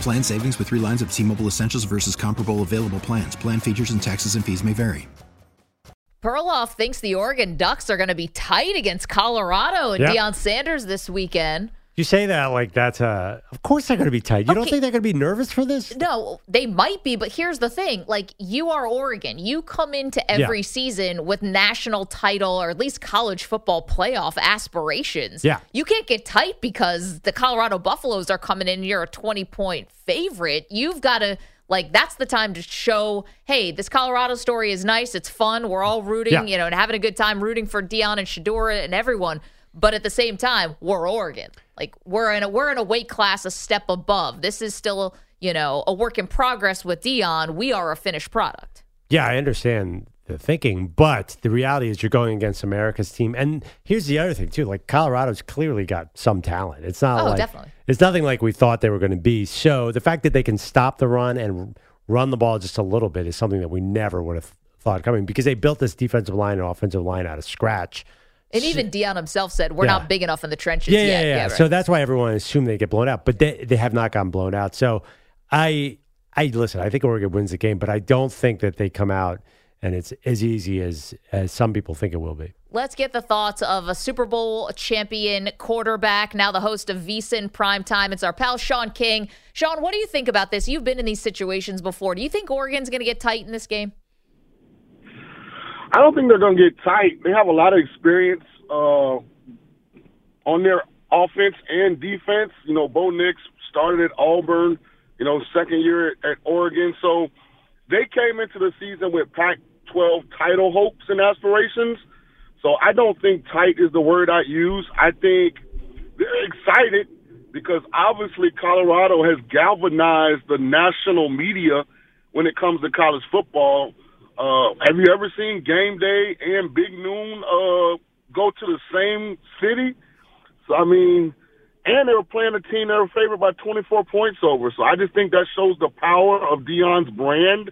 Plan savings with three lines of T Mobile Essentials versus comparable available plans. Plan features and taxes and fees may vary. Perloff thinks the Oregon Ducks are going to be tight against Colorado and Yep. Deion Sanders this weekend. You say that like that's uh of course they're going to be tight. You don't think they're going to be nervous for this? No, they might be, but here's the thing. Like, you are Oregon. You come into every Yeah. season with national title or at least college football playoff aspirations. Yeah. You can't get tight because the Colorado Buffaloes are coming in. You're a 20 point favorite. You've got to, like, that's the time to show, hey, this Colorado story is nice. It's fun. We're all rooting, Yeah. you know, and having a good time rooting for Deion and Shadora and everyone. But at the same time, we're Oregon. Like we're in a we're in a weight class a step above. This is still, you know, a work in progress with Deion. We are a finished product. Yeah, I understand the thinking, but the reality is you're going against America's team. And here's the other thing too: like Colorado's clearly got some talent. It's not Oh, like definitely. it's nothing like we thought they were going to be. So the fact that they can stop the run and run the ball just a little bit is something that we never would have thought coming because they built this defensive line and offensive line out of scratch. And even Deion himself said, "We're Yeah. not big enough in the trenches Yeah, yet." yeah, yeah. right. So that's why everyone assumed they get blown out, but they they have not gotten blown out. So I I listen. I think Oregon wins the game, but I don't think that they come out and it's as easy as as some people think it will be. Let's get the thoughts of a Super Bowl champion quarterback, now the host of VSIN Primetime. It's our pal Shaun King. Sean, what do you think about this? You've been in these situations before. Do you think Oregon's going to get tight in this game? I don't think they're going to get tight. They have a lot of experience uh, on their offense and defense. You know, Bo Nix started at Auburn, you know, second year at, at Oregon. So they came into the season with Pac 12 title hopes and aspirations. So I don't think tight is the word I use. I think they're excited because obviously Colorado has galvanized the national media when it comes to college football. Uh, have you ever seen Game Day and Big Noon uh, go to the same city? So I mean, and they were playing a team that were favored by 24 points over. So I just think that shows the power of Deion's brand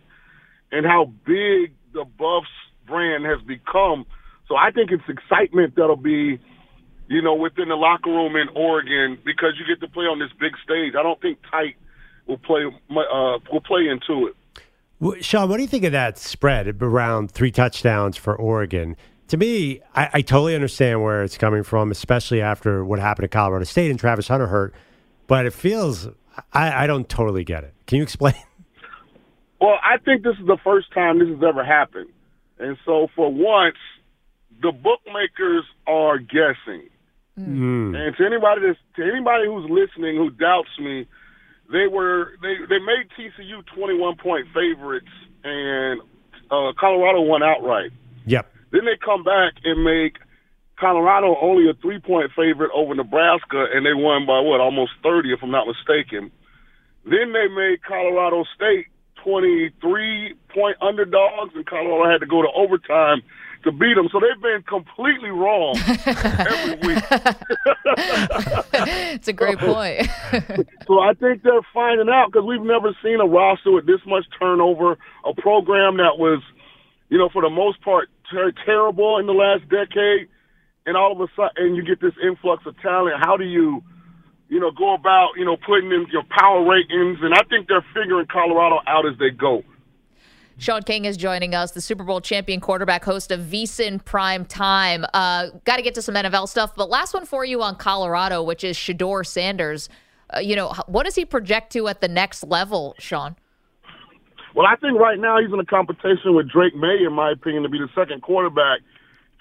and how big the Buffs brand has become. So I think it's excitement that'll be, you know, within the locker room in Oregon because you get to play on this big stage. I don't think tight will play uh, will play into it. Sean, what do you think of that spread around three touchdowns for Oregon? To me, I, I totally understand where it's coming from, especially after what happened at Colorado State and Travis Hunter hurt. But it feels I, I don't totally get it. Can you explain? Well, I think this is the first time this has ever happened. And so for once, the bookmakers are guessing. Mm. And to anybody that's, to anybody who's listening who doubts me, they were they they made TCU 21 point favorites and uh Colorado won outright. Yep. Then they come back and make Colorado only a three point favorite over Nebraska, and they won by what, almost 30, if I'm not mistaken. Then they made Colorado State 23 point underdogs, and Colorado had to go to overtime to beat them. So they've been completely wrong every week. it's a great point. So I think they're finding out because we've never seen a roster with this much turnover, a program that was, you know, for the most part, ter- terrible in the last decade, and all of a sudden, and you get this influx of talent. How do you, you know, go about, you know, putting in your power rankings? And I think they're figuring Colorado out as they go. Shaun King is joining us, the Super Bowl champion quarterback, host of VSIN Prime Time. Uh, Got to get to some NFL stuff, but last one for you on Colorado, which is Shedeur Sanders. Uh, you know, what does he project to at the next level, Sean? Well, I think right now he's in a competition with Drake Maye, in my opinion, to be the second quarterback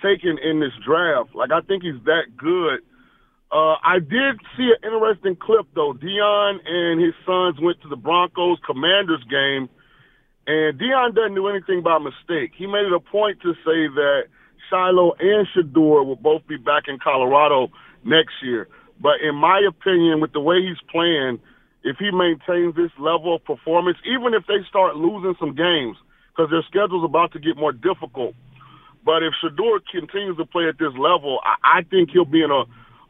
taken in this draft. Like I think he's that good. Uh, I did see an interesting clip though. Deion and his sons went to the Broncos Commanders game, and Deion doesn't do anything by mistake. He made it a point to say that Shiloh and Shedeur will both be back in Colorado next year. But in my opinion, with the way he's playing, if he maintains this level of performance, even if they start losing some games, because their schedule's about to get more difficult. But if Shedeur continues to play at this level, I, I think he'll be in a,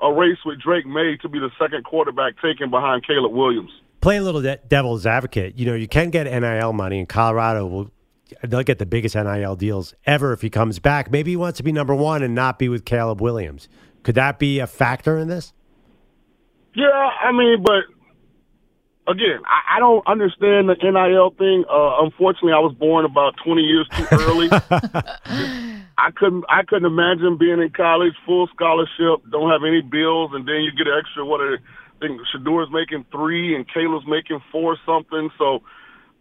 a race with Drake Maye to be the second quarterback taken behind Caleb Williams. Play a little de- devil's advocate. You know, you can get NIL money, and Colorado will they'll get the biggest NIL deals ever if he comes back. Maybe he wants to be number one and not be with Caleb Williams. Could that be a factor in this? Yeah, I mean, but again, I, I don't understand the NIL thing. Uh, unfortunately, I was born about 20 years too early. I couldn't I couldn't imagine being in college, full scholarship, don't have any bills, and then you get an extra. What are, think Shedeur's making three, and Caleb's making four something. So,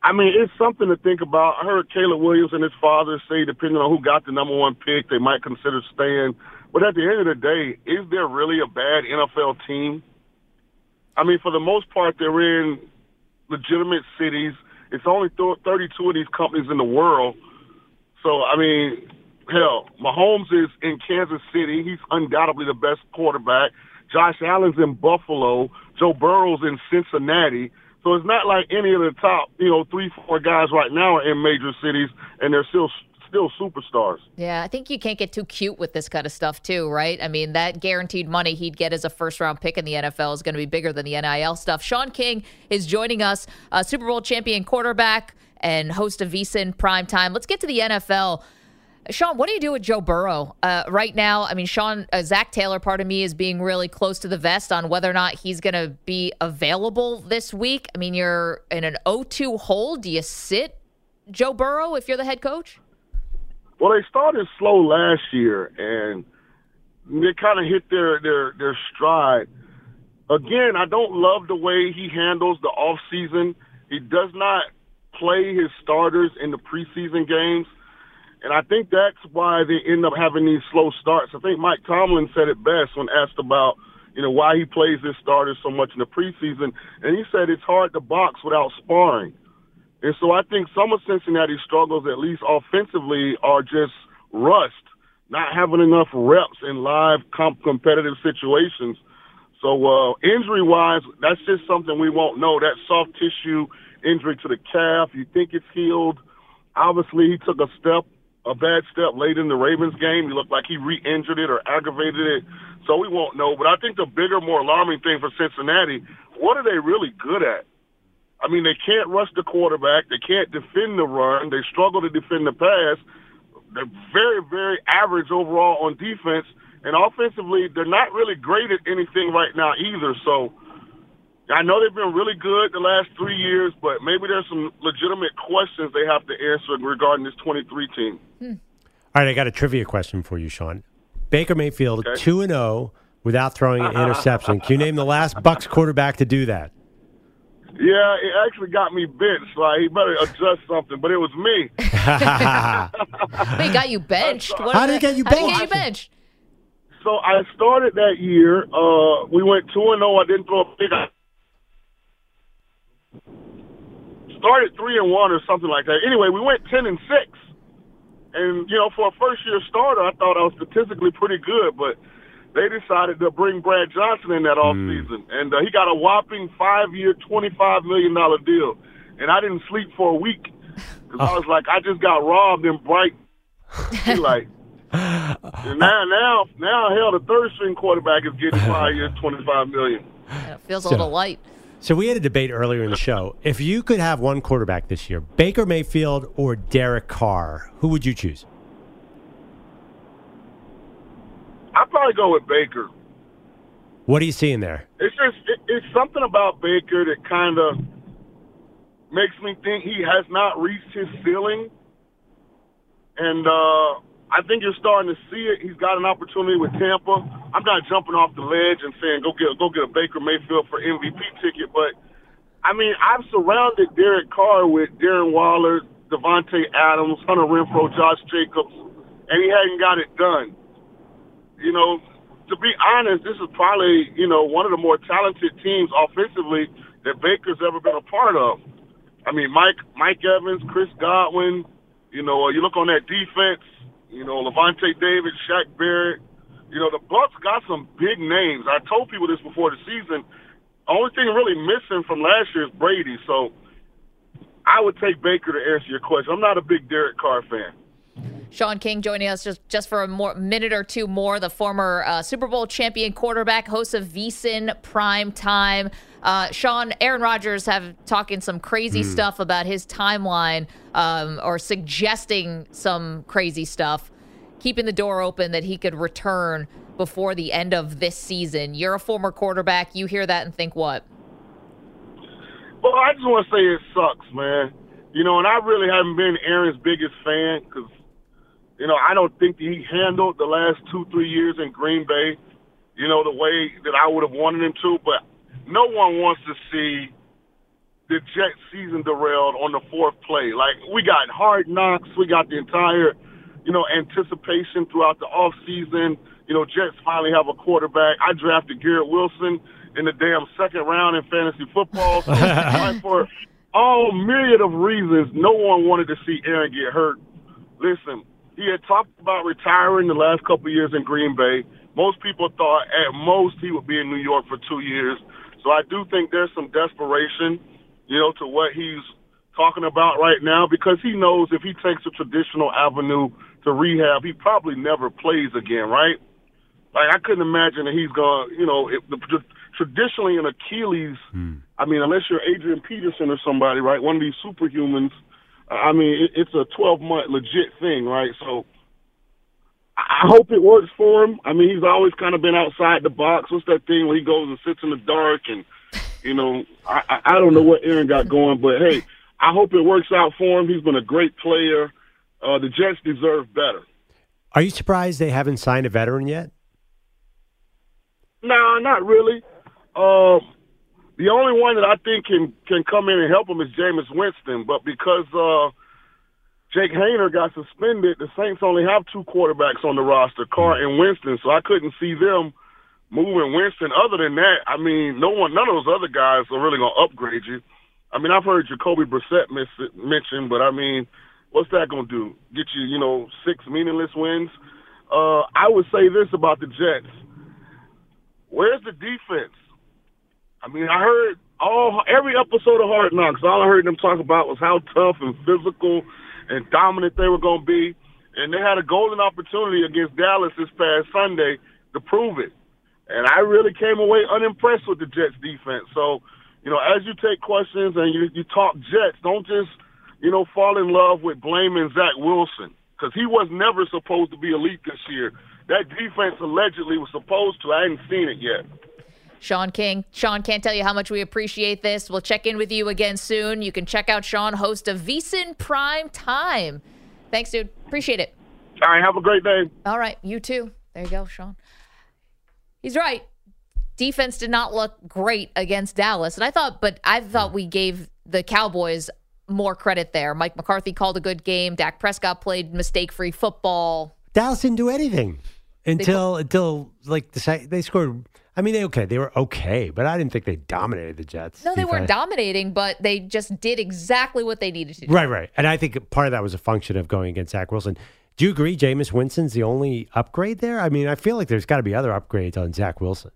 I mean, it's something to think about. I heard Caleb Williams and his father say, depending on who got the number one pick, they might consider staying. But at the end of the day, is there really a bad NFL team? I mean, for the most part, they're in legitimate cities. It's only 32 of these companies in the world. So, I mean, hell, Mahomes is in Kansas City. He's undoubtedly the best quarterback. Josh Allen's in Buffalo. Joe Burrow's in Cincinnati. So it's not like any of the top, you know, three, four guys right now are in major cities, and they're still still superstars. Yeah, I think you can't get too cute with this kind of stuff too, right? I mean, that guaranteed money he'd get as a first round pick in the NFL is going to be bigger than the NIL stuff. Shaun King is joining us, Super Bowl champion quarterback and host of VSiN Prime Time. Let's get to the NFL. Sean, what do you do with Joe Burrow uh, right now? I mean, Sean, uh, Zac Taylor, part of me is being really close to the vest on whether or not he's going to be available this week. I mean, you're in an 0-2 hole. Do you sit Joe Burrow if you're the head coach? Well, they started slow last year, and they kind of hit their their their stride. Again, I don't love the way he handles the off season. He does not play his starters in the preseason games, and I think that's why they end up having these slow starts. I think Mike Tomlin said it best when asked about you know why he plays his starters so much in the preseason, and he said it's hard to box without sparring. And so I think some of Cincinnati's struggles, at least offensively, are just rust, not having enough reps in live comp- competitive situations. So uh, injury-wise, that's just something we won't know. That soft tissue injury to the calf, you think it's healed. Obviously, he took a step, a bad step late in the Ravens game. He looked like he re-injured it or aggravated it. So we won't know. But I think the bigger, more alarming thing for Cincinnati, what are they really good at? I mean, they can't rush the quarterback. They can't defend the run. They struggle to defend the pass. They're very, very average overall on defense. And offensively, they're not really great at anything right now either. So I know they've been really good the last three years, but maybe there's some legitimate questions they have to answer regarding this 23 team. All right, I got a trivia question for you, Sean. Baker Mayfield, Okay. 2 and 0 without throwing an interception. Can you name the last Bucs quarterback to do that? Yeah, it actually got me benched. Like he better adjust something, but it was me. They got you benched. What How is did that- they get you how did he get you benched? So I started that year. Uh, we went two and zero. I didn't throw a pick. I started three and one or something like that. Anyway, we went ten and six. And you know, for a first year starter, I thought I was statistically pretty good, but they decided to bring Brad Johnson in that off season, and uh, he got a whopping five year, twenty five million dollar deal. And I didn't sleep for a week because I was like, I just got robbed in bright like. And now, now, now, hell, the third string quarterback is getting five years, twenty five million. Yeah, it feels a little light. So we had a debate earlier in the show. If you could have one quarterback this year, Baker Mayfield or Derek Carr, who would you choose? I'd probably go with Baker. What are you seeing there? It's just it, it's something about Baker that kind of makes me think he has not reached his ceiling. And uh I think you're starting to see it. He's got an opportunity with Tampa. I'm not jumping off the ledge and saying go get go get a Baker Mayfield for MVP ticket, but I mean I've surrounded Derek Carr with Darren Waller, Davante Adams, Hunter Renfrow, Josh Jacobs, and he hadn't got it done. You know, to be honest, this is probably you know one of the more talented teams offensively that Baker's ever been a part of. I mean, Mike Mike Evans, Chris Godwin. You know, you look on that defense. You know, Lavonte David, Shaq Barrett. You know, the Bucs got some big names. I told people this before the season. Only thing really missing from last year is Brady. So I would take Baker to answer your question. I'm not a big Derek Carr fan. Shaun King joining us just, just for a more minute or two more. The former uh, Super Bowl champion quarterback, host of VSIN Prime Time. Uh, Sean, Aaron Rodgers have talking some crazy mm. stuff about his timeline um, or suggesting some crazy stuff, keeping the door open that he could return before the end of this season. You're a former quarterback. You hear that and think what? Well, I just want to say it sucks, man. You know, and I really haven't been Aaron's biggest fan because you know, I don't think that he handled the last two, three years in Green Bay, you know, the way that I would have wanted him to. But no one wants to see the Jets season derailed on the fourth play. Like, we got hard knocks. We got the entire, you know, anticipation throughout the off season. You know, Jets finally have a quarterback. I drafted Garrett Wilson in the damn second round in fantasy football. So for all myriad of reasons, no one wanted to see Aaron get hurt. Listen, he had talked about retiring the last couple of years in Green Bay. Most people thought at most he would be in New York for two years. So I do think there's some desperation, you know, to what he's talking about right now because he knows if he takes a traditional avenue to rehab, he probably never plays again, right? Like I couldn't imagine that he's going, you know, it, the, traditionally an Achilles. Hmm. I mean, unless you're Adrian Peterson or somebody, right? One of these superhumans I mean, it's a 12 month legit thing, right? So I hope it works for him. I mean, he's always kind of been outside the box. What's that thing where he goes and sits in the dark and, you know, I, I don't know what Aaron got going, but hey, I hope it works out for him. He's been a great player. Uh, the Jets deserve better. Are you surprised they haven't signed a veteran yet? No, nah, not really. Uh, the only one that I think can can come in and help him is Jameis Winston, but because uh, Jake Haener got suspended, the Saints only have two quarterbacks on the roster, Carr and Winston, so I couldn't see them moving Winston. Other than that, I mean, no one, none of those other guys are really going to upgrade you. I mean, I've heard Jacoby Brissett miss- mentioned, but I mean, what's that going to do? Get you, you know, six meaningless wins? Uh, I would say this about the Jets. Where's the defense? I mean, I heard all every episode of Hard Knocks. All I heard them talk about was how tough and physical and dominant they were going to be, and they had a golden opportunity against Dallas this past Sunday to prove it. And I really came away unimpressed with the Jets defense. So, you know, as you take questions and you you talk Jets, don't just you know fall in love with blaming Zach Wilson because he was never supposed to be elite this year. That defense allegedly was supposed to. I hadn't seen it yet. Shaun King. Sean, can't tell you how much we appreciate this. We'll check in with you again soon. You can check out Sean, host of VSIN Prime Time. Thanks, dude. Appreciate it. All right. Have a great day. All right. You too. There you go, Sean. He's right. Defense did not look great against Dallas. And I thought, but I thought we gave the Cowboys more credit there. Mike McCarthy called a good game. Dak Prescott played mistake free football. Dallas didn't do anything until until like the they scored I mean, they okay, they were okay, but I didn't think they dominated the Jets. No, they weren't dominating, but they just did exactly what they needed to do. Right, right. And I think part of that was a function of going against Zach Wilson. Do you agree Jameis Winston's the only upgrade there? I mean, I feel like there's got to be other upgrades on Zach Wilson.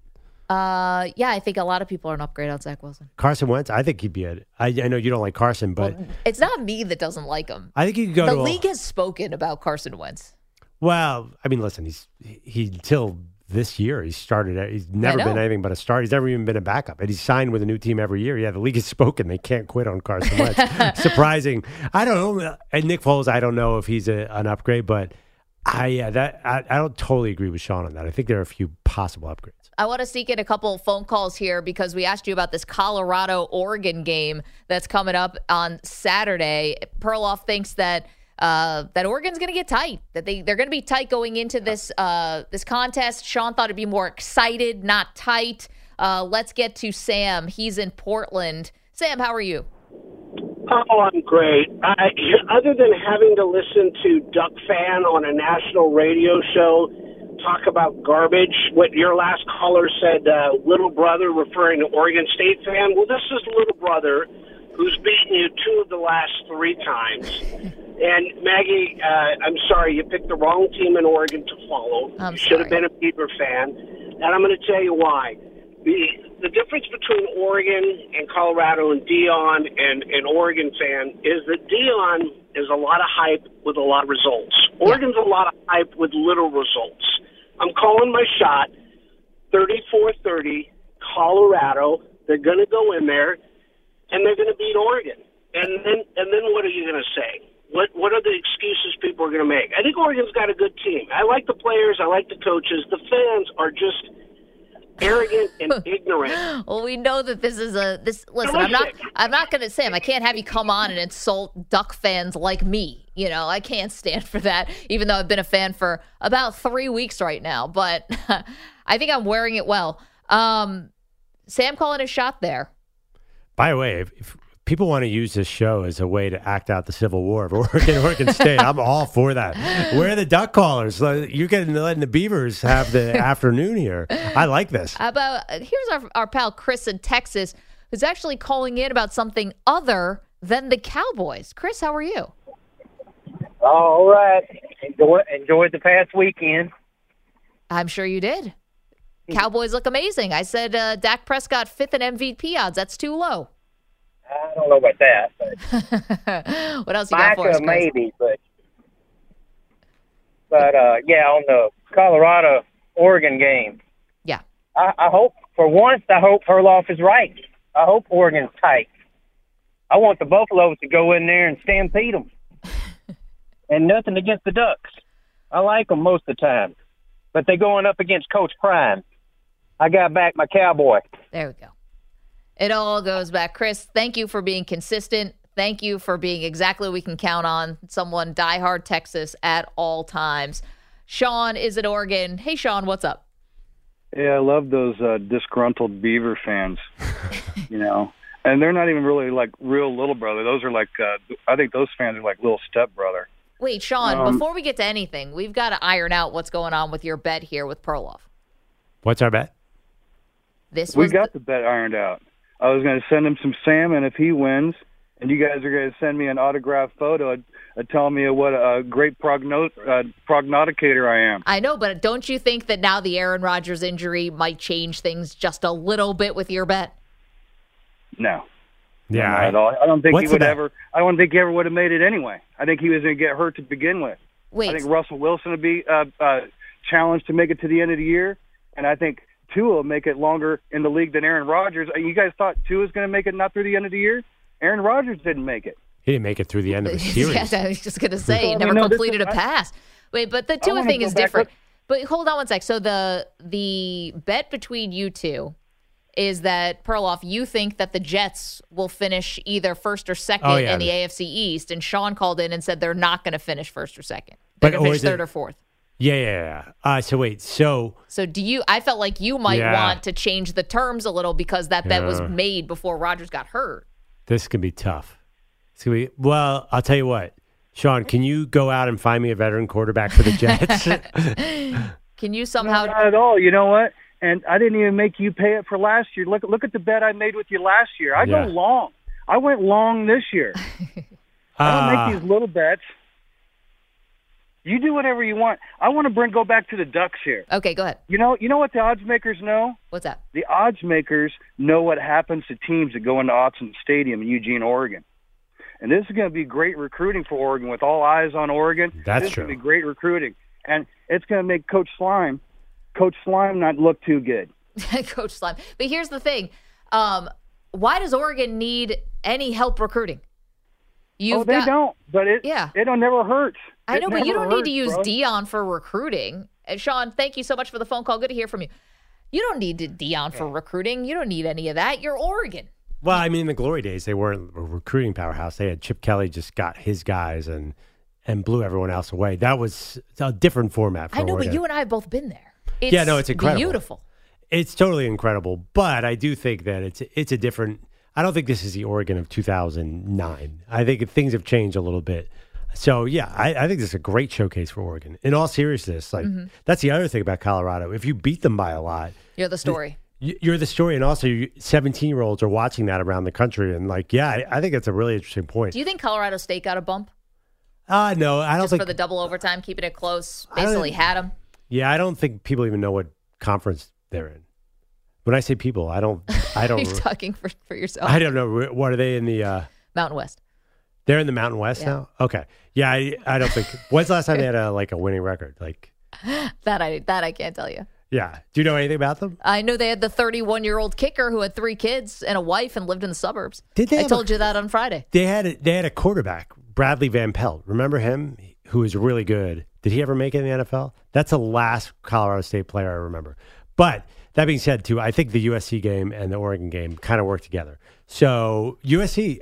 Uh, yeah, I think a lot of people are an upgrade on Zach Wilson. Carson Wentz, I think he'd be a. I, I know you don't like Carson, but well, it's not me that doesn't like him. I think you could go. The league a, has spoken about Carson Wentz. Well, I mean, listen, he's he until this year. He started. He's never been anything but a start. He's never even been a backup, and he's signed with a new team every year. Yeah, the league has spoken. They can't quit on Carson Wentz. Surprising. I don't know. And Nick Foles, I don't know if he's a, an upgrade, but I yeah that I, I don't totally agree with Sean on that. I think there are a few possible upgrades. I want to sneak in a couple phone calls here because we asked you about this Colorado Oregon game that's coming up on Saturday. Perloff thinks that uh, that Oregon's going to get tight. That they they're going to be tight going into this uh, this contest. Sean thought it'd be more excited, not tight. Uh, let's get to Sam. He's in Portland. Sam, how are you? Oh, I'm great. I, other than having to listen to Duck Fan on a national radio show talk about garbage, what your last caller said, uh, little brother referring to Oregon State fan. Well, this is little brother who's beaten you two of the last three times. And Maggie, uh, I'm sorry, you picked the wrong team in Oregon to follow. I'm you should have been a Beaver fan, and I'm going to tell you why. The the difference between Oregon and Colorado and Deion and an Oregon fan is that Deion is a lot of hype with a lot of results. Oregon's a lot of hype with little results. I'm calling my shot. 34-30, Colorado. They're going to go in there and they're going to beat Oregon. And then and then what are you going to say? What what are the excuses people are going to make? I think Oregon's got a good team. I like the players. I like the coaches. The fans are just arrogant and ignorant. Well, we know that this is a this. Listen, I'm not. I'm not going to Sam. I can't have you come on and insult Duck fans like me. You know, I can't stand for that. Even though I've been a fan for about three weeks right now, but I think I'm wearing it well. Um, Sam calling a shot there. By the way, if, if people want to use this show as a way to act out the Civil War of Oregon, Oregon State, I'm all for that. Where are the duck callers? You're getting letting the Beavers have the afternoon here. I like this. How about uh, here's our our pal Chris in Texas, who's actually calling in about something other than the Cowboys. Chris, how are you? All right. Enjoy, enjoyed the past weekend. I'm sure you did. Cowboys look amazing. I said uh, Dak Prescott fifth in MVP odds. That's too low. I don't know about that, but what else you got for us, Chris? maybe, but but uh, yeah, on the Colorado Oregon game, Yeah. I, I hope for once I hope Perloff is right. I hope Oregon's tight. I want the Buffaloes to go in there and stampede them. and nothing against the Ducks. I like them most of the time, but they're going up against Coach Prime. I got back my cowboy. There we go. It all goes back. Chris, thank you for being consistent. Thank you for being exactly what we can count on. Someone diehard Texas at all times. Sean is in Oregon. Hey, Sean, what's up? Yeah, I love those uh, disgruntled Beaver fans. you know, and they're not even really like real little brother. Those are like uh, I think those fans are like little step brother. Wait, Sean, Um, before we get to anything, we've got to iron out what's going on with your bet here with Perloff. What's our bet? This We was got the bet ironed out. I was going to send him some salmon if he wins, and you guys are going to send me an autographed photo telling me what a great progno- uh, prognosticator I am. I know, but don't you think that now the Aaron Rodgers injury might change things just a little bit with your bet? No. Yeah, not I- at all. I don't think he would ever. I don't think he ever would have made it anyway. I think he was going to get hurt to begin with. Wait, I think Russell Wilson would be uh, uh, challenged to make it to the end of the year, and I think Tua will make it longer in the league than Aaron Rodgers. Uh, You guys thought Tua was going to make it not through the end of the year? Aaron Rodgers didn't make it. He didn't make it through the end of the series. yes, I was just gonna say, So, I mean, never no, completed is- a I- pass. Wait, but the I Tua thing is back- different. But hold on one sec. So the the bet between you two is that Perloff, you think that the Jets will finish either first or second Oh, yeah. in the AFC East, and Sean called in and said they're not going to finish first or second. They're going to finish is it- third or fourth. Yeah, yeah, yeah. Uh, so wait, so So do you? I felt like you might Yeah. want to change the terms a little because that bet was made before Rodgers got hurt. this could be tough. It's gonna be well. I'll tell you what, Sean. Can you go out and find me a veteran quarterback for the Jets? Can you somehow? Not at all. You know what? And I didn't even make you pay it for last year. Look, look at the bet I made with you last year. I Yeah. go long. I went long this year. I don't Uh, make these little bets. You do whatever you want. I want to bring go back to the Ducks here. Okay, go ahead. You know, you know what the odds makers know? What's that? The odds makers know what happens to teams that go into Autzen Stadium in Eugene, Oregon. And this is going to be great recruiting for Oregon with all eyes on Oregon. That's this is going to be great recruiting. And it's going to make Coach Slime, Coach Slime not look too good. Coach Slime. But here's the thing: um, why does Oregon need any help recruiting? You've oh, they got, don't. But it Yeah. it don't never hurt. I know, but you don't need to use bro. Deion for recruiting. And Sean, thank you so much for the phone call. Good to hear from you. You don't need to Deion for recruiting. You don't need any of that. You're Oregon. well, I mean, in the glory days, they weren't a recruiting powerhouse. They had Chip Kelly just got his guys, and and blew everyone else away. That was a different format. For I know, Oregon. but you and I have both been there. It's Yeah, no, it's incredible. Beautiful. It's totally incredible, but I do think that it's it's a different. I don't think this is the Oregon of 2009. I think things have changed a little bit. So yeah, I, I think this is a great showcase for Oregon. In all seriousness, like Mm-hmm. that's the other thing about Colorado. If you beat them by a lot, You're the story. you're the story, and also 17 year olds are watching that around the country. And like, yeah, I, I think it's a really interesting point. Do you think Colorado State got a bump Uh no, I don't just think. for the double overtime, keeping it close? Basically, had them. yeah, I don't think people even know what conference they're in. When I say people, I don't. I don't. You're talking for, for yourself. I don't know. What are they in the? uh Mountain West. They're in the Mountain West Yeah. now. Okay. Yeah, I, I don't think. When's the last time they had a like a winning record? Like, That I that I can't tell you. yeah. Do you know anything about them? I know they had the 31 year old kicker who had three kids and a wife and lived in the suburbs. Did they I have a- told you that on Friday. They had a, they had a quarterback, Bradley Van Pelt. Remember him? Who was really good. Did he ever make it in the NFL? That's the last Colorado State player I remember. But that being said, too, I think the USC game and the Oregon game kind of work together. So USC,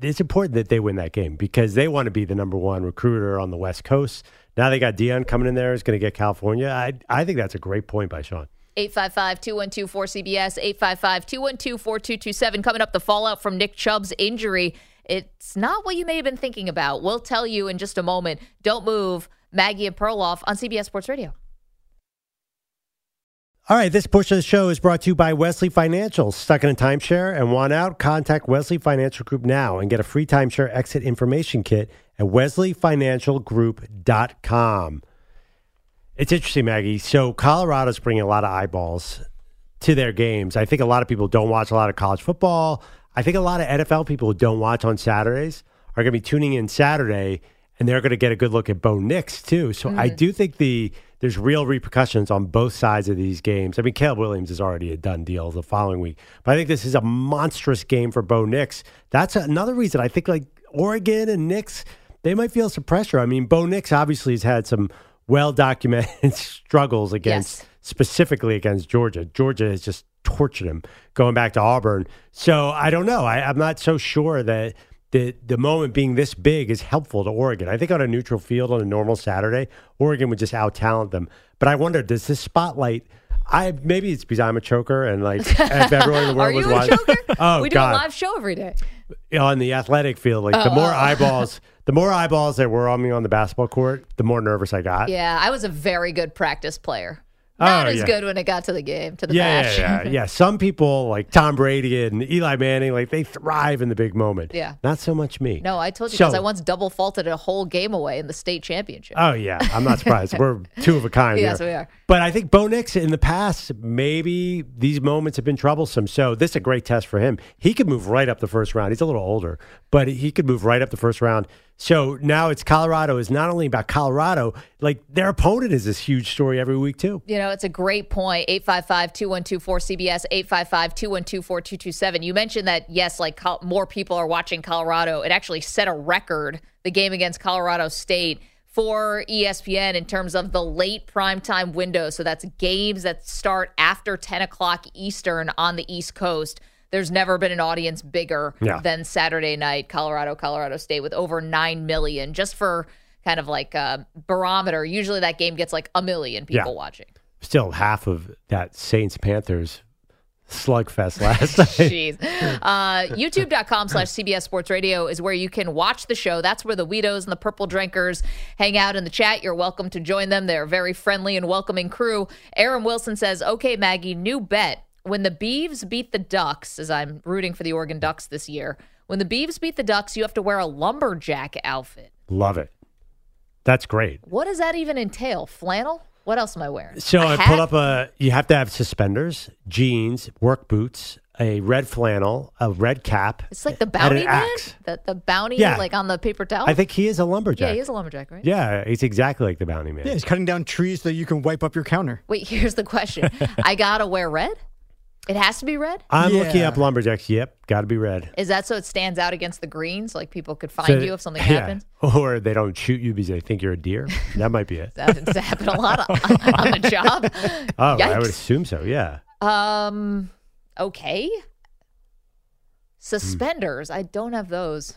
it's important that they win that game because they want to be the number one recruiter on the West Coast. Now they got Deion coming in there, is going to get California. I I think that's a great point by Sean. 855 212 4CBS, 855 212 4227. Coming up, the fallout from Nick Chubb's injury. It's not what you may have been thinking about. We'll tell you in just a moment. Don't move. Maggie and Perloff on CBS Sports Radio. All right, this portion of the show is brought to you by Wesley Financial. Stuck in a timeshare and want out? Contact Wesley Financial Group now and get a free timeshare exit information kit at wesleyfinancialgroup.com. It's interesting, Maggie. So Colorado's bringing a lot of eyeballs to their games. I think a lot of people don't watch a lot of college football. I think a lot of NFL people who don't watch on Saturdays are going to be tuning in Saturday, and they're going to get a good look at Bo Nix too. So I mm-hmm. do think the there's real repercussions on both sides of these games. I mean, Caleb Williams is already a done deal the following week, but I think this is a monstrous game for Bo Nix. That's another reason I think like Oregon and Nix they might feel some pressure. I mean, Bo Nix obviously has had some well documented struggles against Yes. specifically against Georgia. Georgia has just tortured him going back to Auburn. So I don't know. I, I'm not so sure that the the moment being this big is helpful to Oregon. I think on a neutral field on a normal Saturday, Oregon would just out talent them. But I wonder, does this spotlight? I maybe it's because I'm a choker and like if everyone in the world was watching. choker? Oh we do God! a live show every day. on the athletic field, like the Oh, more oh. eyeballs, the more eyeballs that were on me on the basketball court, the more nervous I got. Yeah, I was a very good practice player. Not Oh, as yeah. good when it got to the game, to the Yeah, match. yeah, yeah, yeah. Some people like Tom Brady and Eli Manning, like they thrive in the big moment. Yeah. Not so much me. No, I told you So- I once double faulted a whole game away in the state championship. Oh yeah, I'm not surprised. We're two of a kind. Yes, here. we are. But I think Bo Nix in the past, maybe these moments have been troublesome. So this is a great test for him. He could move right up the first round. He's a little older, but he could move right up the first round. So now it's Colorado is not only about Colorado, like their opponent is this huge story every week too. You know, it's a great point. 855 212 4CBS, 855 212 4227. You mentioned that, yes, like more people are watching Colorado. It actually set a record, the game against Colorado State, for ESPN in terms of the late primetime window. So that's games that start after 10 o'clock Eastern on the East Coast. There's never been an audience bigger Yeah. than Saturday night, Colorado, Colorado State, with over 9 million. Just for kind of like a barometer, usually that game gets like a million people Yeah. watching. Still half of that Saints Panthers slugfest last night. Jeez. Uh, YouTube.com slash CBS Sports Radio is where you can watch the show. That's where the Weedos and the Purple Drinkers hang out in the chat. You're welcome to join them. They're a very friendly and welcoming crew. Aaron Wilson says, Okay, Maggie, new bet. When the Beavs beat the Ducks, as I'm rooting for the Oregon Ducks this year, when the Beavs beat the Ducks, you have to wear a lumberjack outfit. Love it. That's great. What does that even entail? Flannel? What else am I wearing? So A I hat? pulled up a. You have to have suspenders, jeans, work boots, a red flannel, a red cap. It's like the bounty man? axe. The, the bounty, Yeah. like on the paper towel? I think he is a lumberjack. Yeah, he is a lumberjack, right? Yeah, he's exactly like the bounty man. Yeah, he's cutting down trees so you can wipe up your counter. Wait, here's the question. I gotta wear red? It has to be red? I'm looking up lumberjacks. Yep, got to be red. Is that so it stands out against the greens? Like people could find So- you if something yeah. happens? or they don't shoot you because they think you're a deer. That might be it. That happens to happen a lot on, on the job. Oh, I would assume so. Yeah. Um, okay. Suspenders. I don't have those.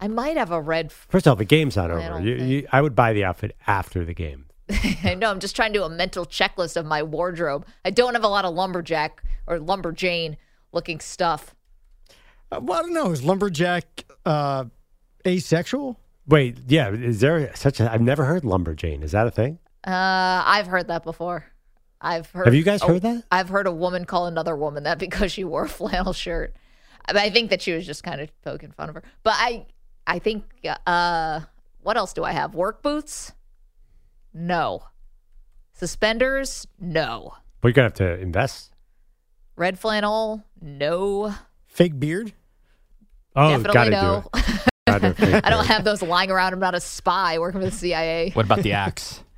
I might have a red. f- First off, the game's not I over. don't You, you, I would buy the outfit after the game. I know. I'm just trying to do a mental checklist of my wardrobe. I don't have a lot of lumberjack or lumberjane looking stuff. Uh, well, I don't know. Is lumberjack uh, asexual? Wait, yeah, is there such a? I've never heard lumberjane. Is that a thing? Uh, I've heard that before. I've heard. Have you guys a- heard that? I've heard a woman call another woman that because she wore a flannel shirt. I, I think that she was just kind of poking fun of her. But I, I think. Uh, what else do I have? Work boots? No. Suspenders? No. But you're gonna have to invest. Red flannel? No. Fake beard? Oh, Definitely gotta no. do it. Gotta do it. I don't have those lying around. I'm not a spy working for the CIA. What about the axe?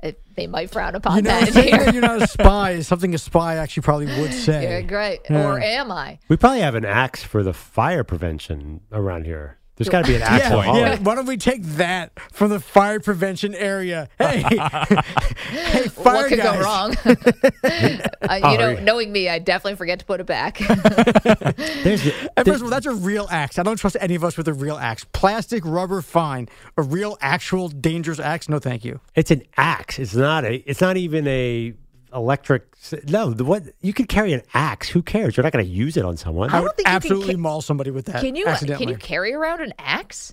It- they might frown upon You know, that saying here. you're not a spy is something a spy actually probably would say. Yeah, great. Yeah. Or am I? We probably have an axe for the fire prevention around here. There's got to be an axe. Yeah, yeah. Why don't we take that from the fire prevention area? Hey, hey, fire what could guys. go wrong? uh, Oh, you know, yeah. knowing me, I definitely forget to put it back. There's, And first of all, that's a real axe. I don't trust any of us with a real axe. Plastic, rubber, fine. A real, actual, dangerous axe? No, thank you. it's an axe. It's not a. It's not even a electric. No, the what you could carry an axe. Who cares? You're not going to use it on someone. I don't think you can Absolutely ca- maul somebody with that. can you uh, can you carry around an axe?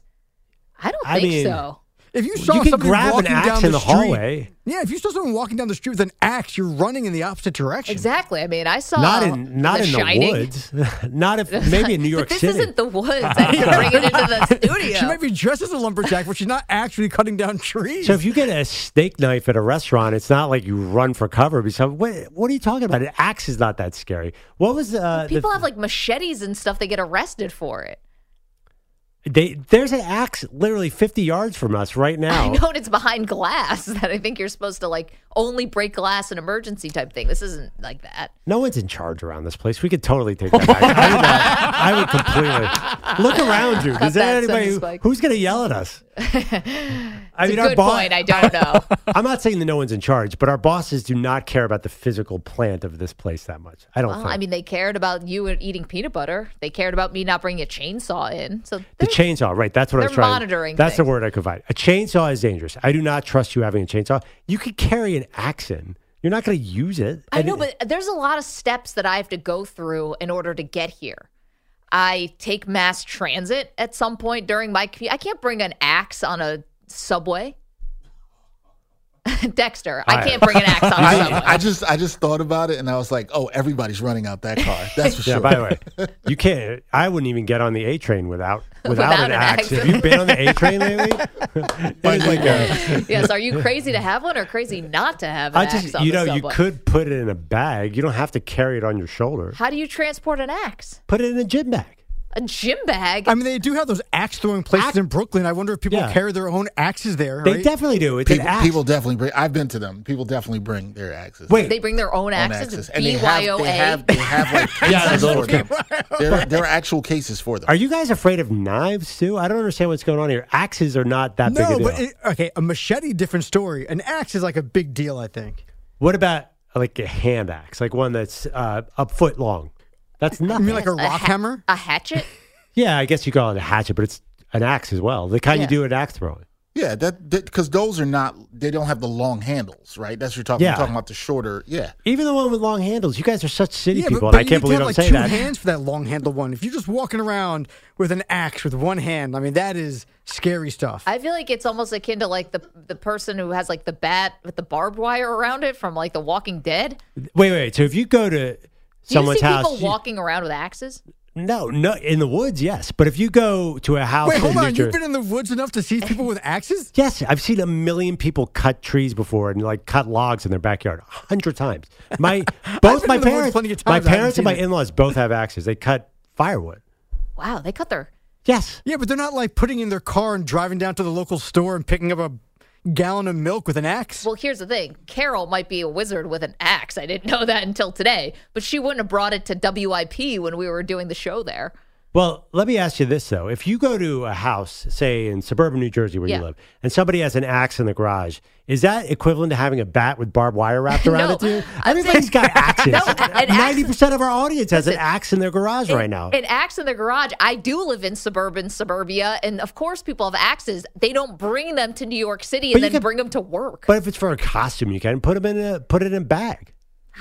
I don't I think mean, so. If you saw You can somebody grab an walking axe down in the street, hallway. Yeah, if you saw someone walking down the street with an axe, you're running in the opposite direction. Exactly. I mean, I saw not in not The in Shining. the woods. not if maybe in New York but this City. isn't the woods. I need to bring it into the studio. She might be dressed as a lumberjack, but she's not actually cutting down trees. so if you get a steak knife at a restaurant, it's not like you run for cover. Because what, what are you talking about? An axe is not that scary. What was uh, the, People have like machetes and stuff. They get arrested for it. They? There's an axe literally 50 yards from us right now. I know and it's behind glass that I think you're supposed to like only break glass in emergency type thing. This isn't like that. No one's in charge around this place. We could totally take that back. I would, I would completely look around you. Is there anybody who- who's going to yell at us? I mean, our good bo- point. I don't know. I'm not saying that no one's in charge, but our bosses do not care about the physical plant of this place that much. I don't Well, think. I mean, they cared about you eating peanut butter. They cared about me not bringing a chainsaw in. So the chainsaw, right? That's what I was they're trying. monitoring That's the word I could find. A chainsaw is dangerous. I do not trust you having a chainsaw. You could carry an axe in. You're not going to use it. I know, but there's a lot of steps that I have to go through in order to get here. I take mass transit at some point during my commute. I can't bring an axe on a subway. Dexter, I I- can't bring an axe on a subway. I, I just I just thought about it and I was like, oh, everybody's running out that car. That's for yeah. sure. By the way, you can't. I wouldn't even get on the A train without without, Without an, an axe. axe. Have you been on the A train lately? like a. yes, are you crazy to have one or crazy not to have an I axe just, on you the know, you could put it in a bag. You don't have to carry it on your shoulder. How do you transport an axe? Put it in a gym bag. A gym bag? I mean, they do have those axe throwing places in Brooklyn. I wonder if people Yeah. carry their own axes there. They right? definitely do. It's people, an axe. people definitely bring. I've been to them. People definitely bring their axes. Wait, they bring their own own axes. and they have, they have they have like Yeah, cases those for them. There, there are actual cases for them. are you guys afraid of knives too? I don't understand what's going on here. Axes are not that big a no, deal. but it, okay, a machete, different story. An axe is like a big deal. I think. what about like a hand axe, like one that's uh, a foot long? That's You nothing. mean like a rock ha- hammer? A hatchet? yeah, I guess you call it a hatchet, but it's an axe as well. The kind Yeah. you do at axe throwing. Yeah, that because those are not. They don't have the long handles, right? That's what you're talking. Yeah. You're talking about the shorter. Yeah. Even the one with long handles. You guys are such city Yeah, people, but, but and I you can't need believe to I'm have like saying two that. hands for that long handled one. If you're just walking around with an axe with one hand, I mean that is scary stuff. I feel like it's almost akin to like the the person who has like the bat with the barbed wire around it from like The Walking Dead. Wait, wait. So if you go to Do someone's you see house, people you- walking around with axes? no, no, in the woods, yes. But if you go to a house Wait, hold in New on. Jer- You've been in the woods enough to see people with axes? Yes, I've seen a million people cut trees before and like cut logs in their backyard a hundred times. My both been my in the woods parents, plenty of my times, I parents and my in-laws both have axes. They cut firewood. Wow, they cut their. Yes, Yeah, but they're not like putting in their car and driving down to the local store and picking up a gallon of milk with an axe. Well, here's the thing Carol might be a wizard with an axe. I didn't know that until today, but she wouldn't have brought it to WIP when we were doing the show there. Well, let me ask you this though: If you go to a house, say in suburban New Jersey where Yeah. you live, and somebody has an axe in the garage, is that equivalent to having a bat with barbed wire wrapped around No, it? Too? I'm Everybody's saying- got axes. No, an axe- Ninety percent of our audience has an axe in their garage right now. An axe in the garage. I do live in suburban suburbia, and of course, people have axes. They don't bring them to New York City and then can- bring them to work. but if it's for a costume, you can put them in a put it in a bag.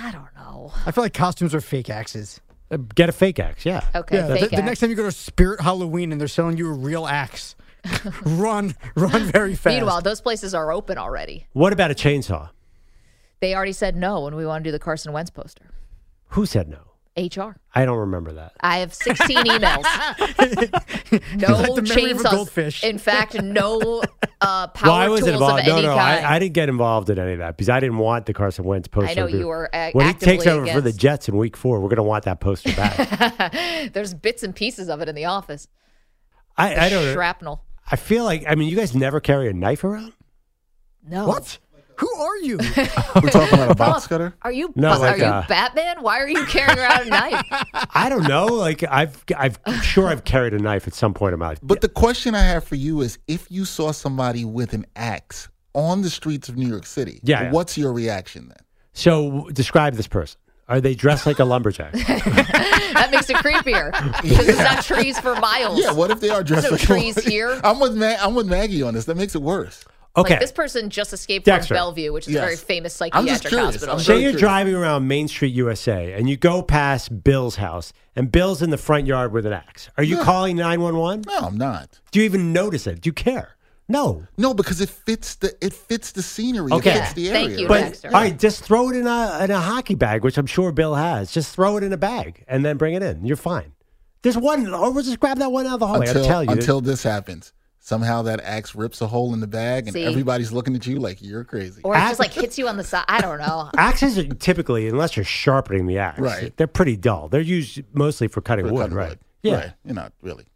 I don't know. I feel like costumes are fake axes. Uh, Get a fake axe. Yeah. Okay, yeah, the, fake the axe. next time you go to Spirit Halloween and they're selling you a real axe, run, run very fast. Meanwhile, those places are open already. What about a chainsaw? They already said no when we want to do the Carson Wentz poster. Who said no? HR. I don't remember that. I have 16 emails. no Like the memory of a chainsaws. goldfish. In fact, no uh, power well, I wasn't tools of involved. No, any no, kind. I, I didn't get involved in any of that because I didn't want the Carson Wentz poster. I know you were a- when he takes actively over for the. Jets in Week Four. We're going to want that poster back. There's bits and pieces of it in the office. I, I don't. know. Shrapnel. I feel like I mean, you guys never carry a knife around. No. What? Who are you? We're talking about a box cutter. Are you No, are like, you uh, Batman? Why are you carrying around a knife? I don't know. Like I've, I've I'm sure I've carried a knife at some point in my life. But the question I have for you is if you saw somebody with an axe on the streets of New York City, Yeah, yeah. what's your reaction then? So describe this person. Are they dressed like a lumberjack? That makes it creepier because it's not trees for miles. Yeah, what if they are dressed no like trees here. I'm with Ma- I'm with Maggie on this. That makes it worse. Okay. Like this person just escaped Dexter. from Bellevue, which is Yes. a very famous I'm just psychiatric hospital. I'm Say very you're curious. driving around Main Street, USA, and you go past Bill's house, and Bill's in the front yard with an axe. Are you calling 911? No, I'm not. Do you even notice it? Do you care? No. No, because it fits the it fits the scenery. Okay. It fits the Thank area. you, But Dexter. all right, just throw it in a in a hockey bag, which I'm sure Bill has. Just throw it in a bag and then bring it in. You're fine. There's one, or we'll just grab that one out of the hallway. until I'll tell you. until this happens. Somehow that axe rips a hole in the bag, and See? everybody's looking at you like you're crazy. or it Ax- just like hits you on the side. I don't know. Axes are typically, unless you're sharpening the axe, Right. they're pretty dull. They're used mostly for cutting For wood, cutting right? wood. Yeah. Right. You're not really.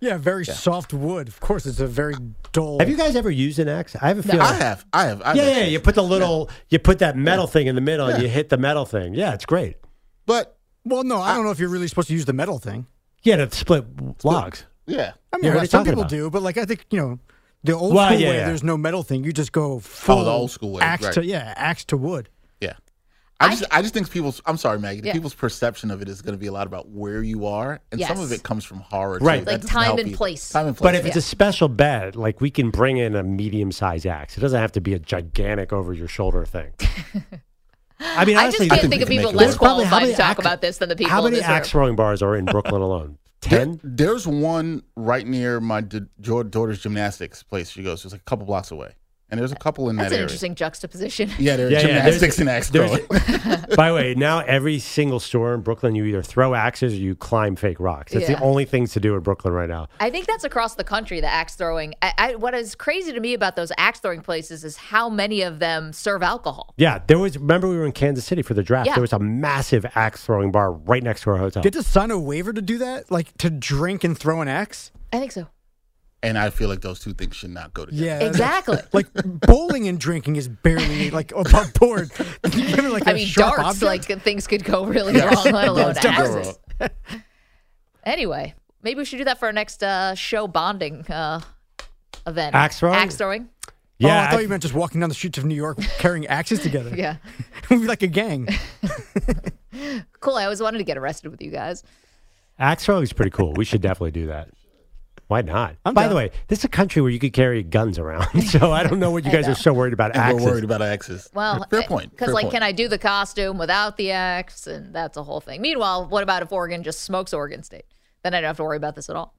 yeah, very soft wood. Of course, it's a very dull. Have you guys ever used an axe? I have a feeling. I have. I have. I've yeah, yeah. You put the little, you put that metal thing in the middle, and you hit the metal thing. Yeah, it's great. But Well, no, I don't know if you're really supposed to use the metal thing. Yeah, to split logs. Yeah, I mean, Yeah, right, some people about? do, but like I think you know, the old Well, school yeah, way. yeah. There's no metal thing. You just go full Oh, the old school way, axe right. to yeah, axe to wood. yeah. I I just, I just think people's. I'm sorry, Maggie. Yeah. People's perception of it is going to be a lot about where you are, and some of it comes from horror, Right. Too. Like time and either. place. Time and place. But if it's a special bed, like we can bring in a medium sized axe. It doesn't have to be a gigantic over your shoulder thing. I mean, I honestly, just can't think think of we can people make it less work. Probably how qualified many to talk axe- about this than the people how many axe throwing bars are in Brooklyn alone? There- Ten. there's one right near my daughter's gymnastics place. She goes. It's like a couple blocks away, and there's a couple in That's that an area. interesting juxtaposition. Yeah, there's Yeah, yeah, gymnastics there's- and axe throwing. By the way, now every single store in Brooklyn, you either throw axes or you climb fake rocks. That's the only things to do in Brooklyn right now. I think that's across the country, the axe throwing. I, I, what is crazy to me about those axe throwing places is how many of them serve alcohol. Yeah, there was. Remember, we were in Kansas City for the draft. Yeah. There was a massive axe throwing bar right next to our hotel. Get to sign a waiver to do that, like to drink and throw an axe. I think so. And I feel like those two things should not go together. Yeah, Exactly. Like bowling and drinking is barely like above board. You like I a mean, sharp darts, object? like things could go really wrong, let alone Darts could go axes. Anyway, maybe we should do that for our next uh, show bonding uh, event. Axe throwing? Axe throwing. oh, yeah, I thought I- you meant just walking down the streets of New York carrying axes together. Yeah. We'd be like a gang. Cool. I always wanted to get arrested with you guys. Axe throwing is pretty cool. We should definitely do that. Why not? I'm By down. the way, this is a country where you could carry guns around, so I don't know what you guys know. are so worried about And axes. we're worried about axes. Well, fair point. Because like, point. can I do the costume without the axe? And that's a whole thing. Meanwhile, what about if Oregon just smokes Oregon State? Then I don't have to worry about this at all.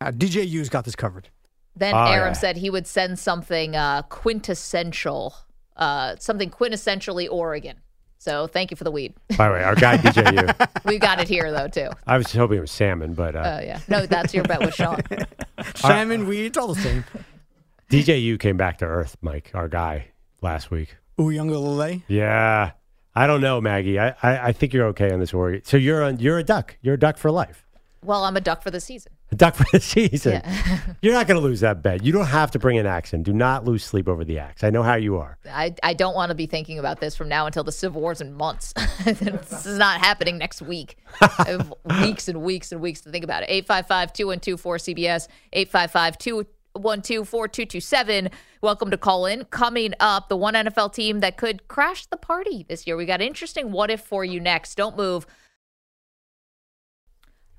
Uh, DJU's got this covered. Then Oh, Aram yeah. said he would send something uh, quintessential, uh, something quintessentially Oregon. So thank you for the weed. By the way, our guy DJU. We got it here though too. I was hoping it was salmon, but uh, Oh yeah, no, that's your bet with Sean. Salmon, weed, it's all the same. DJU came back to earth, Mike, our guy, last week. Uiagalelei. Yeah, I don't know, Maggie. I, I, I think you're okay on this Oregon. So you're on, you're a duck. You're a duck for life. Well, I'm a duck for the season. Duck for the season. Yeah. You're not going to lose that bet. You don't have to bring an axe in. Do not lose sleep over the axe. I know how you are. I, I don't want to be thinking about this from now until the Civil War's in months. this is not happening next week. I have weeks and weeks and weeks to think about it. 855 212 4CBS, 855 212 4227. Welcome to call in. Coming up, the one NFL team that could crash the party this year. We got interesting what if for you next. Don't move.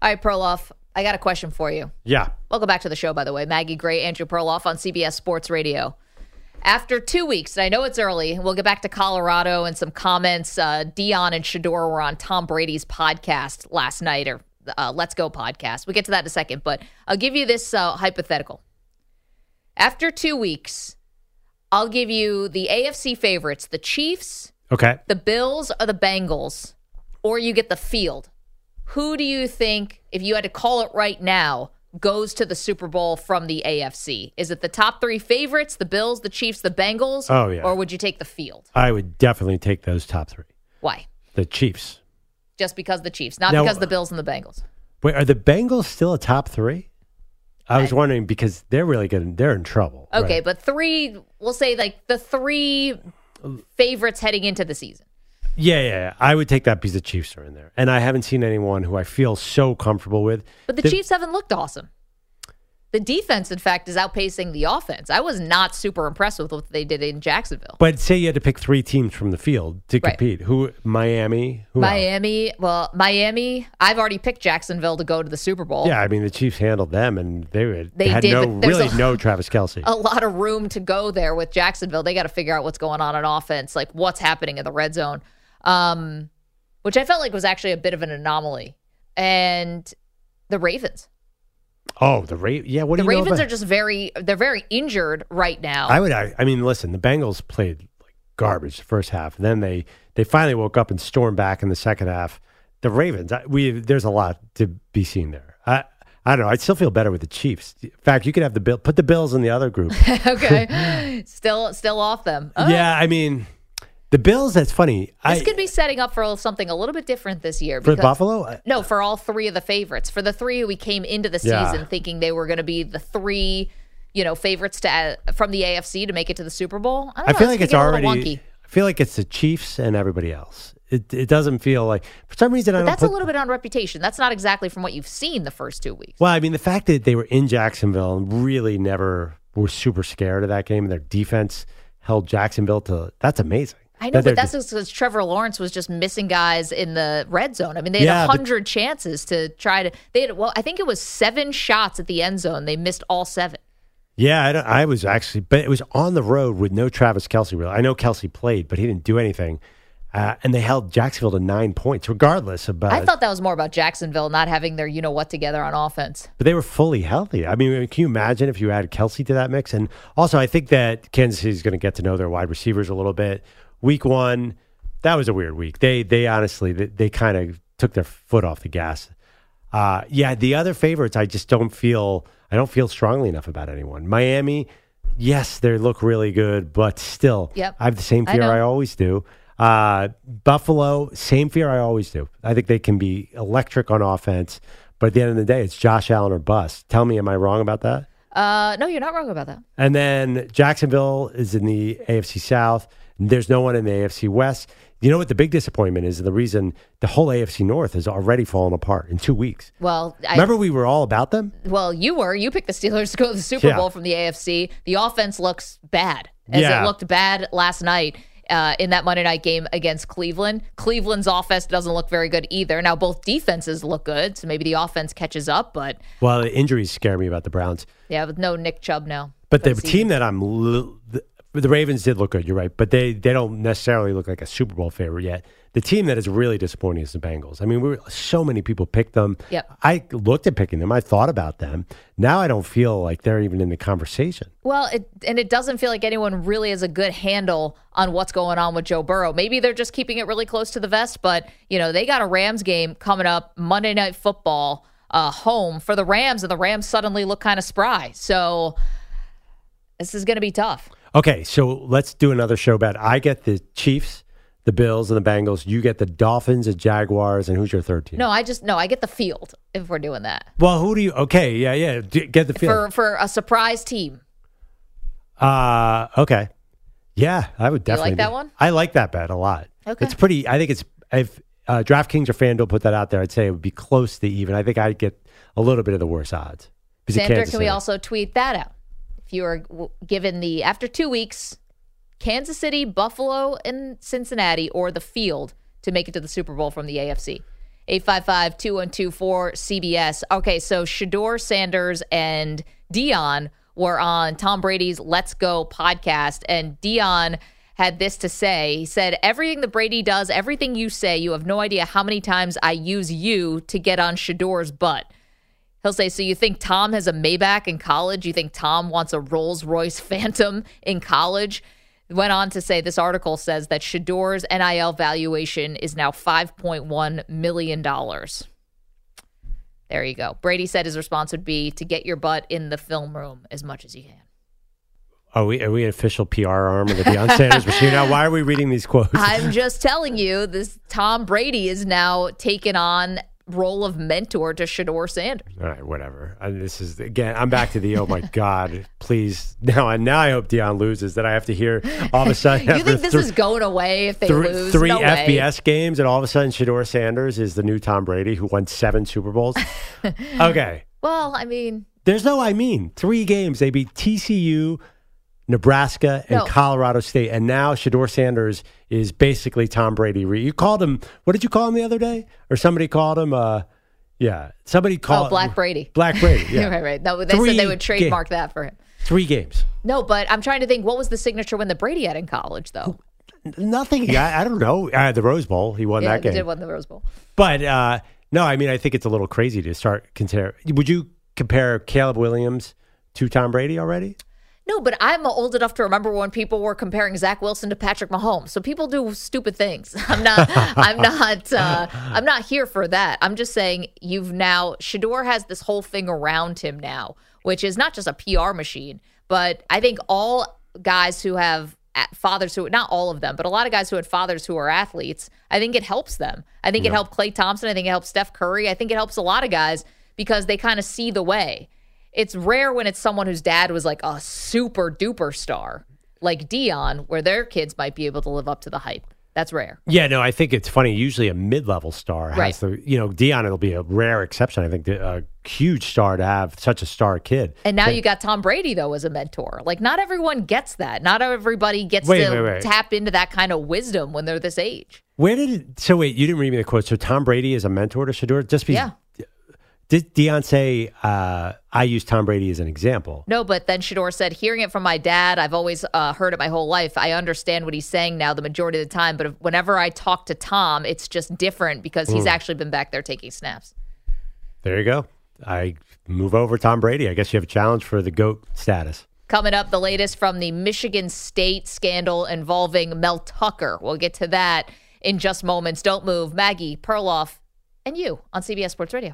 All right, Perloff, I got a question for you. Yeah. Welcome back to the show, by the way. Maggie Gray, Andrew Perloff on CBS Sports Radio. After two weeks, and I know it's early, we'll get back to Colorado and some comments. Uh, Deion and Shedeur were on Tom Brady's podcast last night, or uh, Let's Go podcast. We'll get to that in a second, but I'll give you this uh, hypothetical. After two weeks, I'll give you the AFC favorites, the Chiefs, Okay. the Bills, or the Bengals, or you get the field. Who do you think, if you had to call it right now, goes to the Super Bowl from the AFC? Is it the top three favorites, the Bills, the Chiefs, the Bengals? Oh, yeah. Or would you take the field? I would definitely take those top three. Why? The Chiefs. Just because the Chiefs, not Now- because the Bills and the Bengals. Wait, are the Bengals still a top three? I was wondering because they're really good. They're in trouble. Okay, right? but three, we'll say like the three favorites heading into the season. Yeah, yeah, yeah. I would take that because the Chiefs are in there, and I haven't seen anyone who I feel so comfortable with. But the Chiefs haven't looked awesome. The defense, in fact, is outpacing the offense. I was not super impressed with what they did in Jacksonville. But say you had to pick three teams from the field to Right. compete. Who? Miami. Who else? Miami, well, Miami. I've already picked Jacksonville to go to the Super Bowl. Yeah, I mean the Chiefs handled them, and they, were, They had did, no really a- no Travis Kelce. A lot of room to go there with Jacksonville. They got to figure out what's going on in offense, like what's happening in the red zone, um, which I felt like was actually a bit of an anomaly. And the Ravens. Oh, the Ra- Yeah, what the do you know Ravens are just very they're very injured right now. I would. I, I mean, listen. The Bengals played like garbage the first half. Then they they finally woke up and stormed back in the second half. The Ravens. I, we there's a lot to be seen there. I I don't know. I'd still feel better with the Chiefs. In fact, you could have the bill. Put the Bills in the other group. okay, still still off them. Oh, yeah, I mean, the Bills. That's funny. This I could be setting up for something a little bit different this year. for Buffalo. No, for all three of the favorites. For the three who we came into the Yeah. season thinking they were going to be the three, you know, favorites to uh, from the AFC to make it to the Super Bowl. I, don't I feel like it's already. wonky. I feel like it's the Chiefs and everybody else. It it doesn't feel like for some reason I don't. that's put, a little bit on reputation. That's not exactly from what you've seen the first two weeks. Well, I mean, the fact that they were in Jacksonville and really never were super scared of that game, and their defense held Jacksonville to that's amazing. I know, That but that's just because Trevor Lawrence was just missing guys in the red zone. I mean, they had a Yeah, hundred chances to try to. They had well, I think it was seven shots at the end zone. They missed all seven. Yeah, I, don't- I was actually, but it was on the road with no Travis Kelce. Really, I know Kelce played, but he didn't do anything, uh, and they held Jacksonville to nine points, regardless. About I thought that was more about Jacksonville not having their you know what together on offense. but they were fully healthy. I mean, can you imagine if you added Kelce to that mix? And also, I think that Kansas City is going to get to know their wide receivers a little bit. Week one, that was a weird week. They they honestly they, they kind of took their foot off the gas. Uh, yeah, the other favorites, I just don't feel I don't feel strongly enough about anyone. Miami, yes, they look really good, but still, Yep. I have the same fear know. I, always do. Uh, Buffalo, same fear I always do. I think they can be electric on offense, but at the end of the day, it's Josh Allen or bust. Tell me, am I wrong about that? Uh, no, you're not wrong about that. And then Jacksonville is in the AFC South. There's no one in the AFC West. You know what the big disappointment is? and The reason the whole AFC North has already fallen apart in two weeks. Well, I, Remember, we were all about them. Well, you were. You picked the Steelers to go to the Super Yeah. Bowl from the AFC. The offense looks bad, as Yeah. it looked bad last night uh, in that Monday night game against Cleveland. Cleveland's offense doesn't look very good either. Now, both defenses look good, so maybe the offense catches up. But Well, the injuries scare me about the Browns. yeah, with no Nick Chubb now. But the season. team that I'm, the, the Ravens did look good. You're right, but they they don't necessarily look like a Super Bowl favorite yet. The team that is really disappointing is the Bengals. I mean, we were, so many people picked them. Yep. I looked at picking them. I thought about them. Now I don't feel like they're even in the conversation. Well, it, and it doesn't feel like anyone really has a good handle on what's going on with Joe Burrow. Maybe they're just keeping it really close to the vest, but you know they got a Rams game coming up Monday Night Football uh, home for the Rams, and the Rams suddenly look kind of spry. So this is going to be tough. Okay, so let's do another show bet. I get the Chiefs, the Bills and the Bengals. You get the Dolphins and Jaguars, and who's your third team? No, I just no, I get the field if we're doing that Well, who do you? Okay, yeah, yeah. d- Get the field. for for a surprise team. Uh okay. Yeah, I would You like definitely. that one? I like that bet a lot. Okay. It's pretty. I think it's if uh, DraftKings or FanDuel put that out there, I'd say it would be close to even. I think I'd get a little bit of the worse odds. Because of Kansas can we City. also tweet that out? You are given the after two weeks, Kansas City, Buffalo, and Cincinnati, or the field to make it to the Super Bowl from the AFC. 855 2124 CBS. Okay, so Shedeur Sanders and Deion were on Tom Brady's Let's Go podcast, and Deion had this to say. He said, Everything that Brady does, everything you say, you have no idea how many times I use you to get on Shedeur's butt. He'll say, So you think Tom has a Maybach in college? You think Tom wants a Rolls Royce Phantom in college? Went on to say this article says that Shedeur's NIL valuation is now $5.1 million. There you go. Brady said his response would be to get your butt in the film room as much as you can. Are we are we an official PR arm of the Deion Sanders machine now? Why are we reading these quotes? I'm just telling you, this Tom Brady is now taking on role of mentor to Shedeur Sanders. All right, whatever. And this is again. I'm back to the oh my god, please now. And now I hope Deion loses. That I have to hear all of a sudden. You think this thr- is going away if they three, lose? three no way. FBS games, and all of a sudden Shedeur Sanders is the new Tom Brady who won seven Super Bowls? okay, Well, I mean, there's no I mean. Three games they beat TCU, Nebraska, and No. Colorado State, and now Shedeur Sanders is basically Tom Brady. You called him. What did you call him the other day? Or somebody called him? Uh, yeah, somebody called oh, Black Brady. Black Brady. Yeah, right, right. No, they Three said they would trademark that for him. Three games. No, but I'm trying to think what was the signature when the Brady had in college, though? Nothing. I, I don't know. Uh, the Rose Bowl. He won yeah, that game. did win the Rose Bowl. But uh, no, I mean, I think it's a little crazy to start compare. Would you compare Caleb Williams to Tom Brady already? No, but I'm old enough to remember when people were comparing Zach Wilson to Patrick Mahomes. So people do stupid things. I'm not. I'm not. Uh, I'm not here for that. I'm just saying you've now. Shedeur has this whole thing around him now, which is not just a PR machine, but I think all guys who have fathers who not all of them, but a lot of guys who had fathers who are athletes. I think it helps them. I think it helped Klay Thompson. I think it helps Steph Curry. I think it helps a lot of guys because they kind of see the way it's rare when it's someone whose dad was like a super duper star, like Deion, where their kids might be able to live up to the hype. That's rare. Yeah, no, I think it's funny. Usually, a mid-level star has Right. the, you know, Deion. It'll be a rare exception. I think a huge star to have such a star kid. And now you got Tom Brady though as a mentor. Like not everyone gets that. Not everybody gets Wait, to wait, wait. tap into that kind of wisdom when they're this age. Where did it? So wait, you didn't read me the quote. So Tom Brady is a mentor to Shedeur. Just because Yeah. Say uh, I use Tom Brady as an example? No, but then Shedeur said, hearing it from my dad, I've always uh, heard it my whole life. I understand what he's saying now the majority of the time, but if, whenever I talk to Tom, it's just different because he's Mm. actually been back there taking snaps. There you go. I move over Tom Brady. I guess you have a challenge for the goat status. Coming up, the latest from the Michigan State scandal involving Mel Tucker. We'll get to that in just moments. Don't move. Maggie, Perloff, and you on CBS Sports Radio.